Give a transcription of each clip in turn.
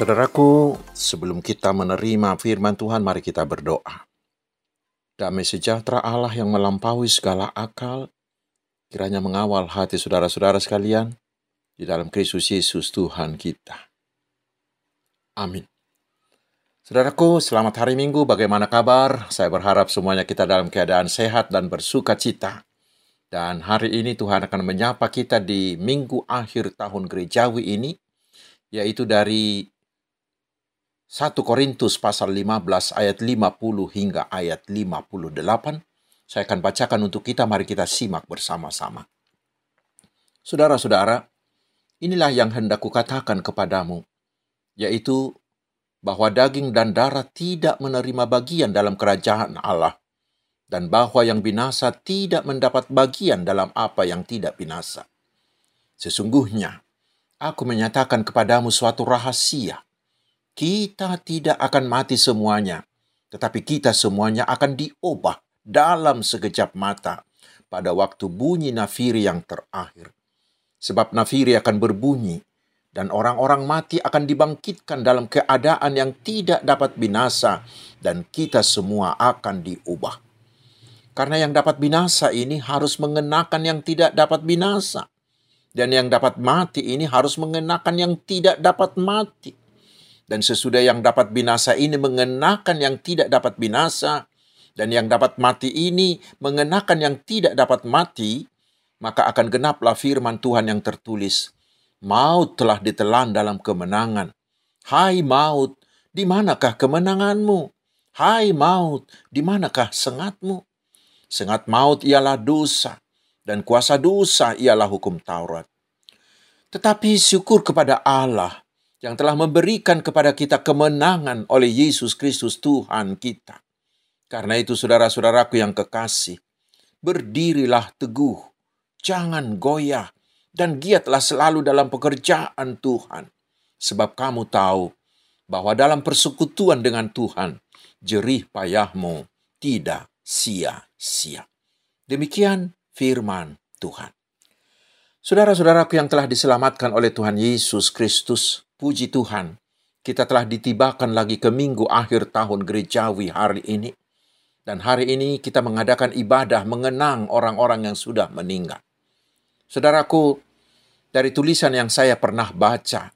Saudaraku, sebelum kita menerima firman Tuhan, mari kita berdoa. Damai sejahtera Allah yang melampaui segala akal, kiranya mengawal hati saudara-saudara sekalian di dalam Kristus Yesus Tuhan kita. Amin. Saudaraku, selamat hari Minggu. Bagaimana kabar? Saya berharap semuanya kita dalam keadaan sehat dan bersuka cita. Dan hari ini Tuhan akan menyapa kita di minggu akhir tahun gerejawi ini, yaitu dari 1 Korintus pasal 15 ayat 50 hingga ayat 58. Saya akan bacakan untuk kita, mari kita simak bersama-sama. Saudara-saudara, inilah yang hendak kukatakan kepadamu, yaitu bahwa daging dan darah tidak menerima bagian dalam kerajaan Allah, dan bahwa yang binasa tidak mendapat bagian dalam apa yang tidak binasa. Sesungguhnya, aku menyatakan kepadamu suatu rahasia. Kita tidak akan mati semuanya, tetapi kita semuanya akan diubah dalam sekejap mata pada waktu bunyi nafiri yang terakhir. Sebab nafiri akan berbunyi, dan orang-orang mati akan dibangkitkan dalam keadaan yang tidak dapat binasa, dan kita semua akan diubah. Karena yang dapat binasa ini harus mengenakan yang tidak dapat binasa. Dan yang dapat mati ini harus mengenakan yang tidak dapat mati. Dan sesudah yang dapat binasa ini mengenakan yang tidak dapat binasa, dan yang dapat mati ini mengenakan yang tidak dapat mati, maka akan genaplah firman Tuhan yang tertulis. Maut telah ditelan dalam kemenangan. Hai maut, di manakah kemenanganmu? Hai maut, di manakah sengatmu? Sengat maut ialah dosa, dan kuasa dosa ialah hukum Taurat. Tetapi syukur kepada Allah yang telah memberikan kepada kita kemenangan oleh Yesus Kristus Tuhan kita. Karena itu saudara-saudaraku yang kekasih, berdirilah teguh, jangan goyah, dan giatlah selalu dalam pekerjaan Tuhan. Sebab kamu tahu bahwa dalam persekutuan dengan Tuhan, jerih payahmu tidak sia-sia. Demikian firman Tuhan. Saudara-saudaraku yang telah diselamatkan oleh Tuhan Yesus Kristus, puji Tuhan, kita telah ditibakan lagi ke minggu akhir tahun gerejawi hari ini. Dan hari ini kita mengadakan ibadah mengenang orang-orang yang sudah meninggal. Saudaraku, dari tulisan yang saya pernah baca,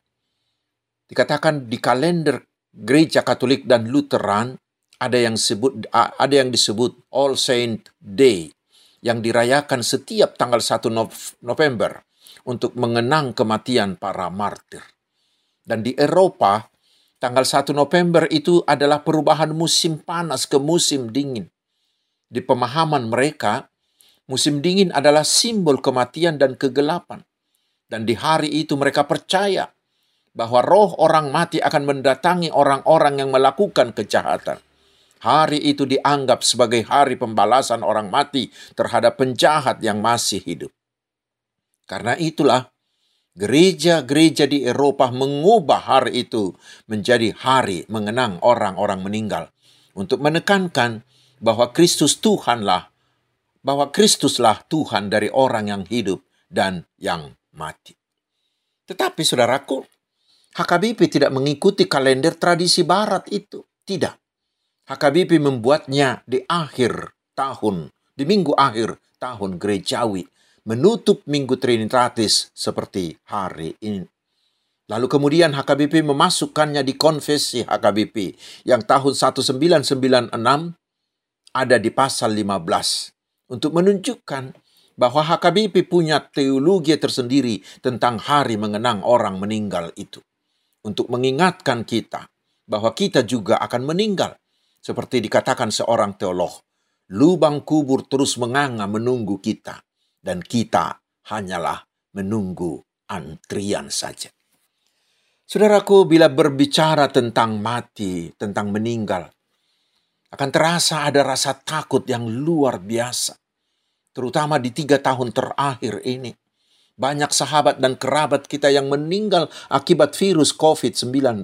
dikatakan di kalender gereja Katolik dan Lutheran, ada yang sebut ada yang disebut All Saint Day yang dirayakan setiap tanggal 1 November untuk mengenang kematian para martir. Dan di Eropa, tanggal 1 November itu adalah perubahan musim panas ke musim dingin. Di pemahaman mereka, musim dingin adalah simbol kematian dan kegelapan. Dan di hari itu mereka percaya bahwa roh orang mati akan mendatangi orang-orang yang melakukan kejahatan. Hari itu dianggap sebagai hari pembalasan orang mati terhadap penjahat yang masih hidup. Karena itulah gereja-gereja di Eropa mengubah hari itu menjadi hari mengenang orang-orang meninggal untuk menekankan bahwa Kristus Tuhanlah bahwa Kristuslah Tuhan dari orang yang hidup dan yang mati. Tetapi saudaraku, HKBP tidak mengikuti kalender tradisi barat itu. Tidak. HKBP membuatnya di akhir tahun, di minggu akhir tahun gerejawi, menutup minggu Trinitatis seperti hari ini. Lalu kemudian HKBP memasukkannya di konfesi HKBP yang tahun 1996 ada di pasal 15 untuk menunjukkan bahwa HKBP punya teologi tersendiri tentang hari mengenang orang meninggal itu. Untuk mengingatkan kita bahwa kita juga akan meninggal seperti dikatakan seorang teolog, lubang kubur terus menganga menunggu kita, dan kita hanyalah menunggu antrian saja. Saudaraku, bila berbicara tentang mati, tentang meninggal, akan terasa ada rasa takut yang luar biasa. Terutama di tiga tahun terakhir ini. Banyak sahabat dan kerabat kita yang meninggal akibat virus COVID-19.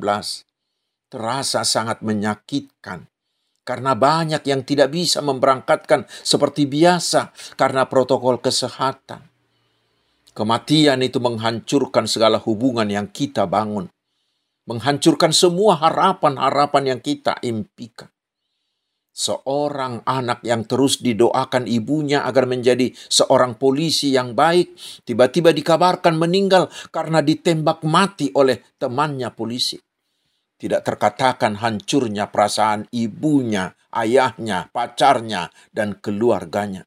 Terasa sangat menyakitkan karena banyak yang tidak bisa memberangkatkan seperti biasa karena protokol kesehatan. Kematian itu menghancurkan segala hubungan yang kita bangun, menghancurkan semua harapan-harapan yang kita impikan. Seorang anak yang terus didoakan ibunya agar menjadi seorang polisi yang baik, tiba-tiba dikabarkan meninggal karena ditembak mati oleh temannya polisi. Tidak terkatakan hancurnya perasaan ibunya, ayahnya, pacarnya, dan keluarganya.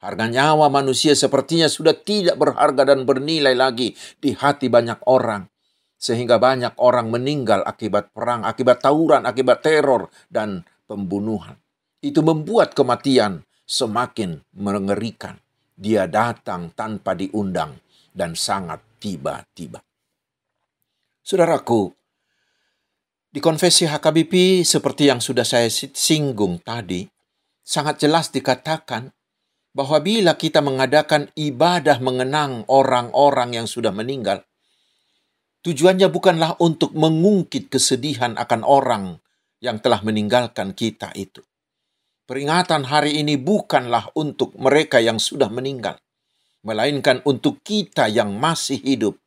Harga nyawa manusia sepertinya sudah tidak berharga dan bernilai lagi di hati banyak orang. Sehingga banyak orang meninggal akibat perang, akibat tawuran, akibat teror, dan pembunuhan. Itu membuat kematian semakin mengerikan. Dia datang tanpa diundang dan sangat tiba-tiba. Saudaraku, di konfesi HKBP seperti yang sudah saya singgung tadi, sangat jelas dikatakan bahwa bila kita mengadakan ibadah mengenang orang-orang yang sudah meninggal, tujuannya bukanlah untuk mengungkit kesedihan akan orang yang telah meninggalkan kita itu. Peringatan hari ini bukanlah untuk mereka yang sudah meninggal, melainkan untuk kita yang masih hidup,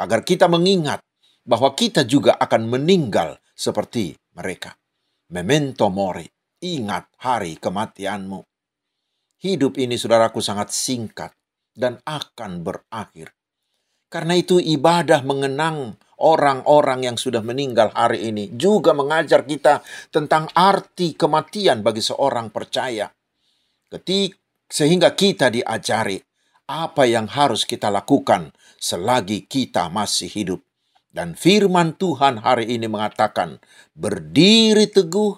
agar kita mengingat bahwa kita juga akan meninggal seperti mereka. Memento mori, ingat hari kematianmu. Hidup ini, saudaraku, sangat singkat dan akan berakhir. Karena itu, ibadah mengenang orang-orang yang sudah meninggal hari ini juga mengajar kita tentang arti kematian bagi seorang percaya. Ketik, sehingga kita diajari apa yang harus kita lakukan selagi kita masih hidup. Dan firman Tuhan hari ini mengatakan, berdiri teguh,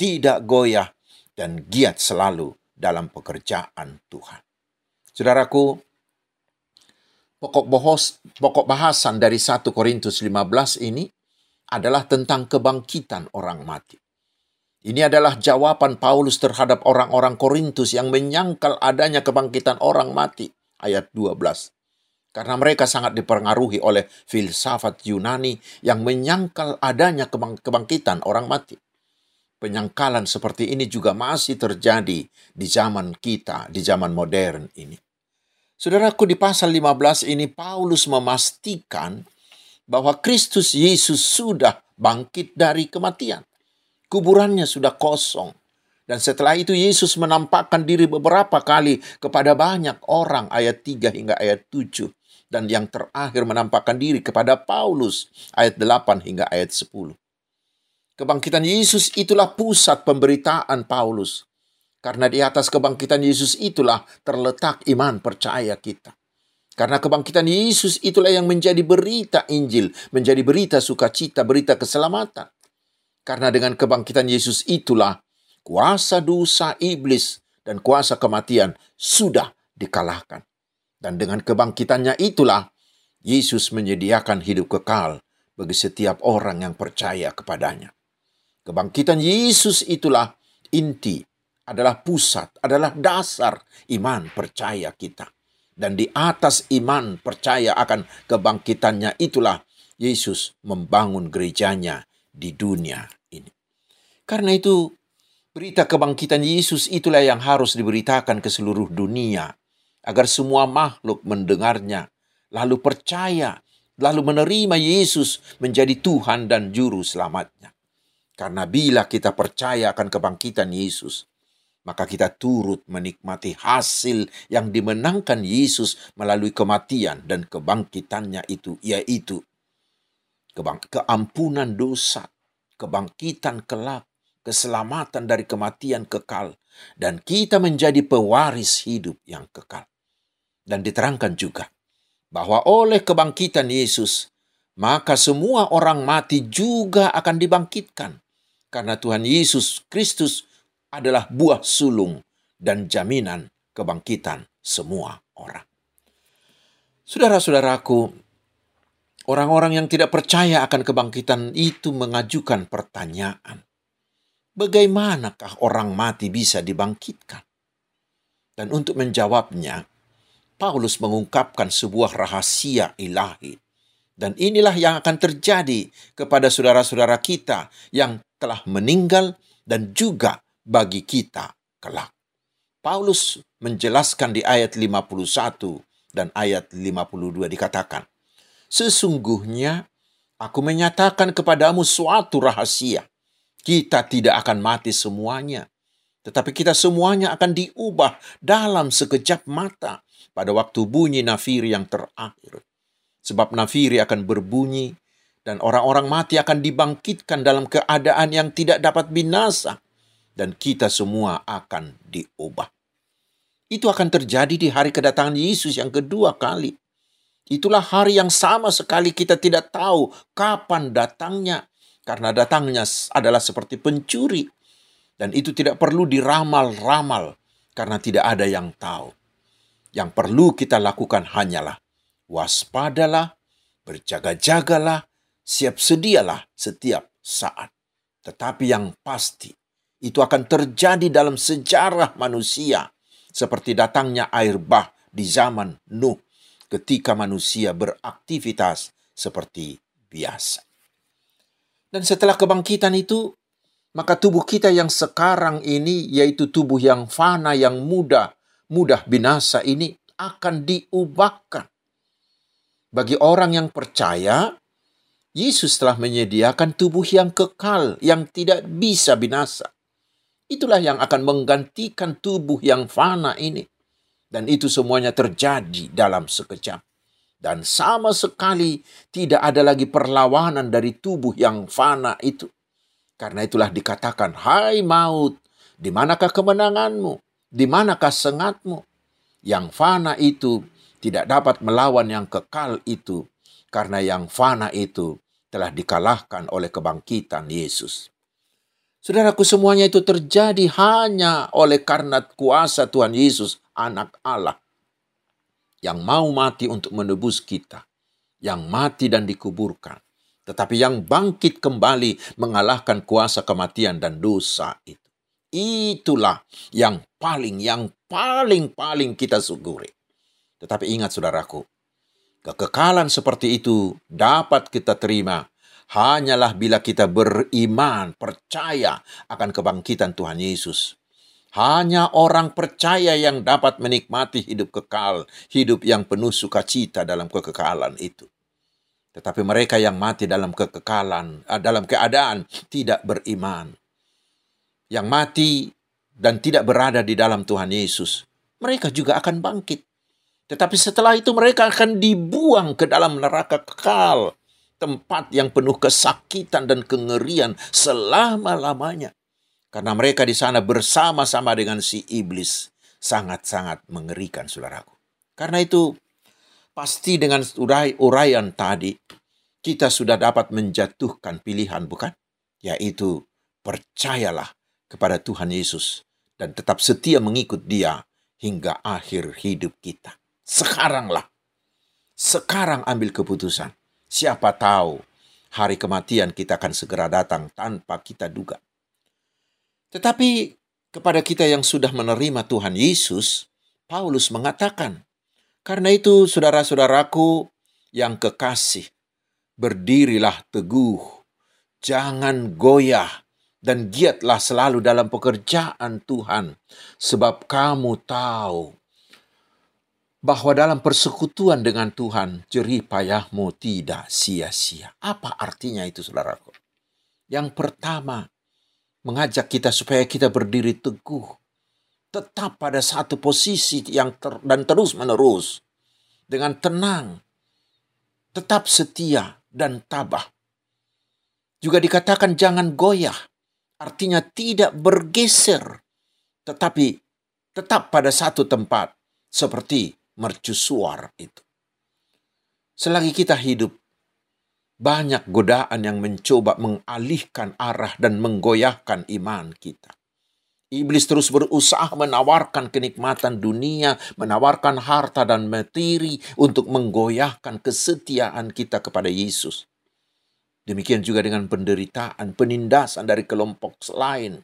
tidak goyah, dan giat selalu dalam pekerjaan Tuhan. Saudaraku, pokok, bohos, pokok bahasan dari 1 Korintus 15 ini adalah tentang kebangkitan orang mati. Ini adalah jawaban Paulus terhadap orang-orang Korintus yang menyangkal adanya kebangkitan orang mati. Ayat 12. Karena mereka sangat dipengaruhi oleh filsafat Yunani yang menyangkal adanya kebangkitan orang mati. Penyangkalan seperti ini juga masih terjadi di zaman kita, di zaman modern ini. Saudaraku di pasal 15 ini Paulus memastikan bahwa Kristus Yesus sudah bangkit dari kematian. Kuburannya sudah kosong. Dan setelah itu Yesus menampakkan diri beberapa kali kepada banyak orang ayat 3 hingga ayat 7. Dan yang terakhir menampakkan diri kepada Paulus ayat 8 hingga ayat 10. Kebangkitan Yesus itulah pusat pemberitaan Paulus. Karena di atas kebangkitan Yesus itulah terletak iman percaya kita. Karena kebangkitan Yesus itulah yang menjadi berita Injil, menjadi berita sukacita, berita keselamatan. Karena dengan kebangkitan Yesus itulah kuasa dosa iblis dan kuasa kematian sudah dikalahkan. Dan dengan kebangkitannya itulah Yesus menyediakan hidup kekal bagi setiap orang yang percaya kepadanya. Kebangkitan Yesus itulah inti, adalah pusat, adalah dasar iman percaya kita. Dan di atas iman percaya akan kebangkitannya itulah Yesus membangun gerejanya di dunia ini. Karena itu, berita kebangkitan Yesus itulah yang harus diberitakan ke seluruh dunia, agar semua makhluk mendengarnya, lalu percaya, lalu menerima Yesus menjadi Tuhan dan Juru Selamatnya. Karena bila kita percaya akan kebangkitan Yesus, maka kita turut menikmati hasil yang dimenangkan Yesus melalui kematian dan kebangkitannya itu, yaitu keampunan dosa, kebangkitan kelak, keselamatan dari kematian kekal, dan kita menjadi pewaris hidup yang kekal. Dan diterangkan juga bahwa oleh kebangkitan Yesus, maka semua orang mati juga akan dibangkitkan karena Tuhan Yesus Kristus adalah buah sulung dan jaminan kebangkitan semua orang. Saudara-saudaraku, orang-orang yang tidak percaya akan kebangkitan itu mengajukan pertanyaan. Bagaimanakah orang mati bisa dibangkitkan? Dan untuk menjawabnya, Paulus mengungkapkan sebuah rahasia ilahi. Dan inilah yang akan terjadi kepada saudara-saudara kita yang telah meninggal dan juga bagi kita kelak. Paulus menjelaskan di ayat 51 dan ayat 52 dikatakan, Sesungguhnya Aku menyatakan kepadamu suatu rahasia. Kita tidak akan mati semuanya, tetapi kita semuanya akan diubah dalam sekejap mata pada waktu bunyi nafiri yang terakhir. Sebab nafiri akan berbunyi dan orang-orang mati akan dibangkitkan dalam keadaan yang tidak dapat binasa dan kita semua akan diubah. Itu akan terjadi di hari kedatangan Yesus yang kedua kali. Itulah hari yang sama sekali kita tidak tahu kapan datangnya. Karena datangnya adalah seperti pencuri. Dan itu tidak perlu diramal-ramal karena tidak ada yang tahu. Yang perlu kita lakukan hanyalah waspadalah, berjaga-jagalah, siap sedialah setiap saat. Tetapi yang pasti, itu akan terjadi dalam sejarah manusia, seperti datangnya air bah di zaman Nuh ketika manusia beraktivitas seperti biasa. Dan setelah kebangkitan itu, maka tubuh kita yang sekarang ini, yaitu tubuh yang fana, yang mudah, mudah binasa ini, akan diubahkan. Bagi orang yang percaya, Yesus telah menyediakan tubuh yang kekal, yang tidak bisa binasa. Itulah yang akan menggantikan tubuh yang fana ini. Dan itu semuanya terjadi dalam sekejap. Dan sama sekali tidak ada lagi perlawanan dari tubuh yang fana itu. Karena itulah dikatakan, Hai maut, di manakah kemenanganmu? Di manakah sengatmu? Yang fana itu tidak dapat melawan yang kekal itu. Karena yang fana itu telah dikalahkan oleh kebangkitan Yesus. Saudaraku semuanya itu terjadi hanya oleh karena kuasa Tuhan Yesus anak Allah yang mau mati untuk menebus kita, yang mati dan dikuburkan, tetapi yang bangkit kembali mengalahkan kuasa kematian dan dosa itu. Itulah yang paling, yang paling-paling kita syukuri. Tetapi ingat saudaraku, kekekalan seperti itu dapat kita terima hanyalah bila kita beriman, percaya akan kebangkitan Tuhan Yesus. Hanya orang percaya yang dapat menikmati hidup kekal, hidup yang penuh sukacita dalam kekekalan itu. Tetapi mereka yang mati dalam kekekalan, ah, dalam keadaan tidak beriman, yang mati dan tidak berada di dalam Tuhan Yesus, mereka juga akan bangkit. Tetapi setelah itu mereka akan dibuang ke dalam neraka kekal tempat yang penuh kesakitan dan kengerian selama-lamanya. Karena mereka di sana bersama-sama dengan si iblis. Sangat-sangat mengerikan, saudaraku. Karena itu, pasti dengan urai-uraian tadi, kita sudah dapat menjatuhkan pilihan, bukan? Yaitu, percayalah kepada Tuhan Yesus dan tetap setia mengikut dia hingga akhir hidup kita. Sekaranglah. Sekarang ambil keputusan. Siapa tahu hari kematian kita akan segera datang tanpa kita duga. Tetapi kepada kita yang sudah menerima Tuhan Yesus, Paulus mengatakan, "Karena itu, saudara-saudaraku yang kekasih, berdirilah teguh, jangan goyah, dan giatlah selalu dalam pekerjaan Tuhan, sebab kamu tahu bahwa dalam persekutuan dengan Tuhan, jerih payahmu tidak sia-sia. Apa artinya itu, saudaraku? Yang pertama, mengajak kita supaya kita berdiri teguh, tetap pada satu posisi yang ter, dan terus-menerus, dengan tenang, tetap setia dan tabah. Juga dikatakan jangan goyah, artinya tidak bergeser, tetapi tetap pada satu tempat, seperti mercusuar itu. Selagi kita hidup, banyak godaan yang mencoba mengalihkan arah dan menggoyahkan iman kita. Iblis terus berusaha menawarkan kenikmatan dunia, menawarkan harta dan materi untuk menggoyahkan kesetiaan kita kepada Yesus. Demikian juga dengan penderitaan, penindasan dari kelompok lain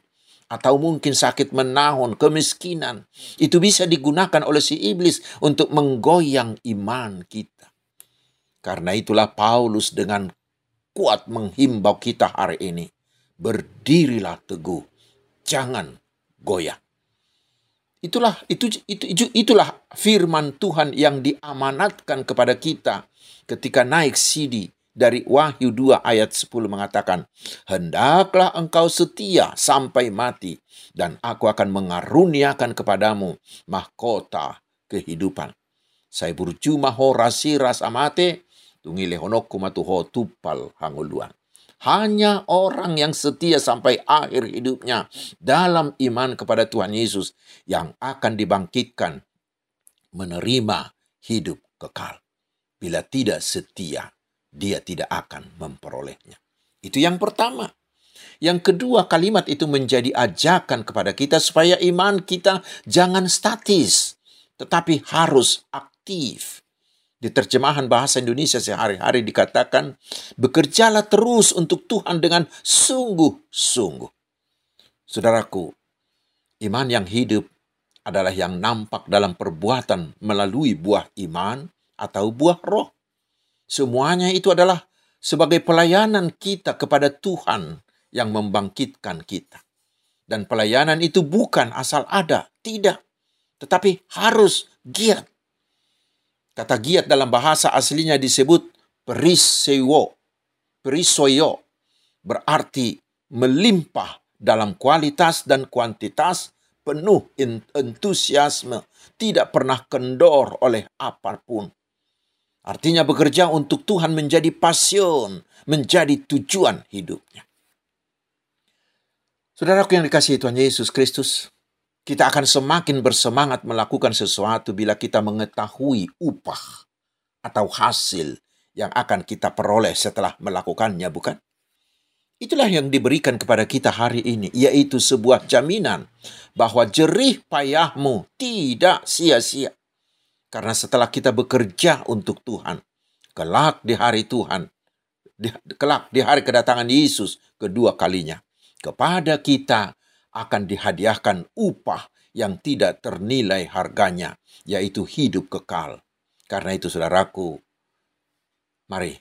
atau mungkin sakit menahun, kemiskinan, itu bisa digunakan oleh si iblis untuk menggoyang iman kita. Karena itulah Paulus dengan kuat menghimbau kita hari ini. Berdirilah teguh, jangan goyah. Itulah itu, itu, itu itulah firman Tuhan yang diamanatkan kepada kita ketika naik sidi dari Wahyu 2 ayat 10 mengatakan, Hendaklah engkau setia sampai mati, dan aku akan mengaruniakan kepadamu mahkota kehidupan. Saya burjuma ho rasiras amate, tungile honokku matuho tupal hanguluan. Hanya orang yang setia sampai akhir hidupnya dalam iman kepada Tuhan Yesus yang akan dibangkitkan menerima hidup kekal. Bila tidak setia, dia tidak akan memperolehnya. Itu yang pertama. Yang kedua, kalimat itu menjadi ajakan kepada kita supaya iman kita jangan statis, tetapi harus aktif. Di terjemahan bahasa Indonesia sehari-hari dikatakan, bekerjalah terus untuk Tuhan dengan sungguh-sungguh. Saudaraku, iman yang hidup adalah yang nampak dalam perbuatan melalui buah iman atau buah roh. Semuanya itu adalah sebagai pelayanan kita kepada Tuhan yang membangkitkan kita. Dan pelayanan itu bukan asal ada, tidak. Tetapi harus giat Kata giat dalam bahasa aslinya disebut perisewo. Perisoyo berarti melimpah dalam kualitas dan kuantitas, penuh entusiasme, tidak pernah kendor oleh apa pun. Artinya bekerja untuk Tuhan menjadi pasion, menjadi tujuan hidupnya. Saudaraku yang dikasihi Tuhan Yesus Kristus, kita akan semakin bersemangat melakukan sesuatu bila kita mengetahui upah atau hasil yang akan kita peroleh setelah melakukannya, bukan? Itulah yang diberikan kepada kita hari ini, yaitu sebuah jaminan bahwa jerih payahmu tidak sia-sia. Karena setelah kita bekerja untuk Tuhan, kelak di hari Tuhan, kelak di hari kedatangan Yesus kedua kalinya, kepada kita akan dihadiahkan upah yang tidak ternilai harganya, yaitu hidup kekal. Karena itu saudaraku, mari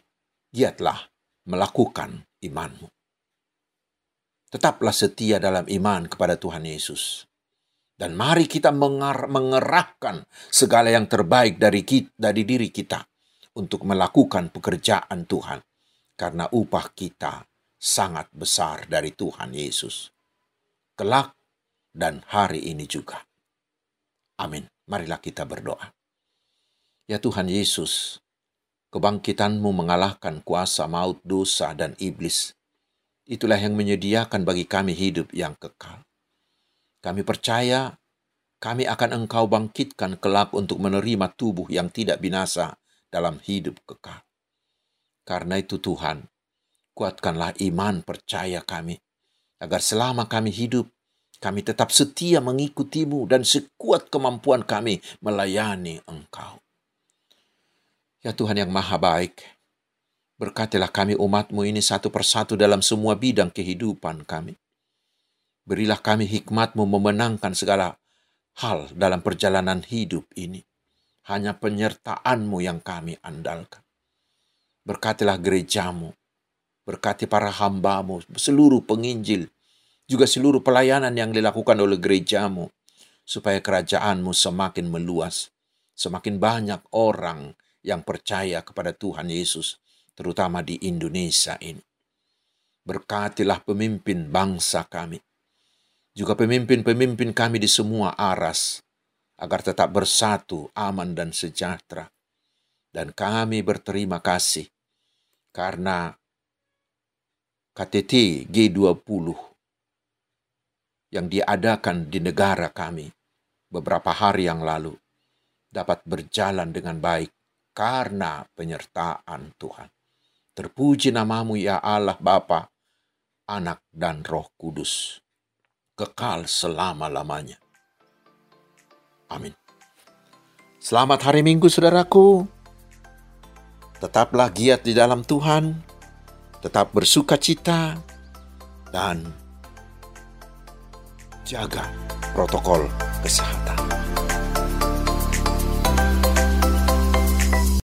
giatlah melakukan imanmu. Tetaplah setia dalam iman kepada Tuhan Yesus. Dan mari kita mengerahkan segala yang terbaik dari, kita, dari diri kita untuk melakukan pekerjaan Tuhan. Karena upah kita sangat besar dari Tuhan Yesus kelak, dan hari ini juga. Amin. Marilah kita berdoa. Ya Tuhan Yesus, kebangkitanmu mengalahkan kuasa maut, dosa, dan iblis. Itulah yang menyediakan bagi kami hidup yang kekal. Kami percaya kami akan Engkau bangkitkan kelak untuk menerima tubuh yang tidak binasa dalam hidup kekal. Karena itu Tuhan, kuatkanlah iman percaya kami agar selama kami hidup, kami tetap setia mengikutimu dan sekuat kemampuan kami melayani Engkau. Ya Tuhan yang Maha Baik, berkatilah kami umatmu ini satu persatu dalam semua bidang kehidupan kami. Berilah kami hikmatmu memenangkan segala hal dalam perjalanan hidup ini. Hanya penyertaanmu yang kami andalkan. Berkatilah gerejamu, berkati para hambamu, seluruh penginjil, juga seluruh pelayanan yang dilakukan oleh gerejamu, supaya kerajaanmu semakin meluas, semakin banyak orang yang percaya kepada Tuhan Yesus, terutama di Indonesia ini. Berkatilah pemimpin bangsa kami, juga pemimpin-pemimpin kami di semua aras, agar tetap bersatu, aman, dan sejahtera. Dan kami berterima kasih karena KTT G20 yang diadakan di negara kami beberapa hari yang lalu dapat berjalan dengan baik karena penyertaan Tuhan. Terpuji namamu ya Allah Bapa, Anak dan Roh Kudus, kekal selama-lamanya. Amin. Selamat hari Minggu saudaraku. Tetaplah giat di dalam Tuhan, tetap bersuka cita, dan jaga protokol kesehatan.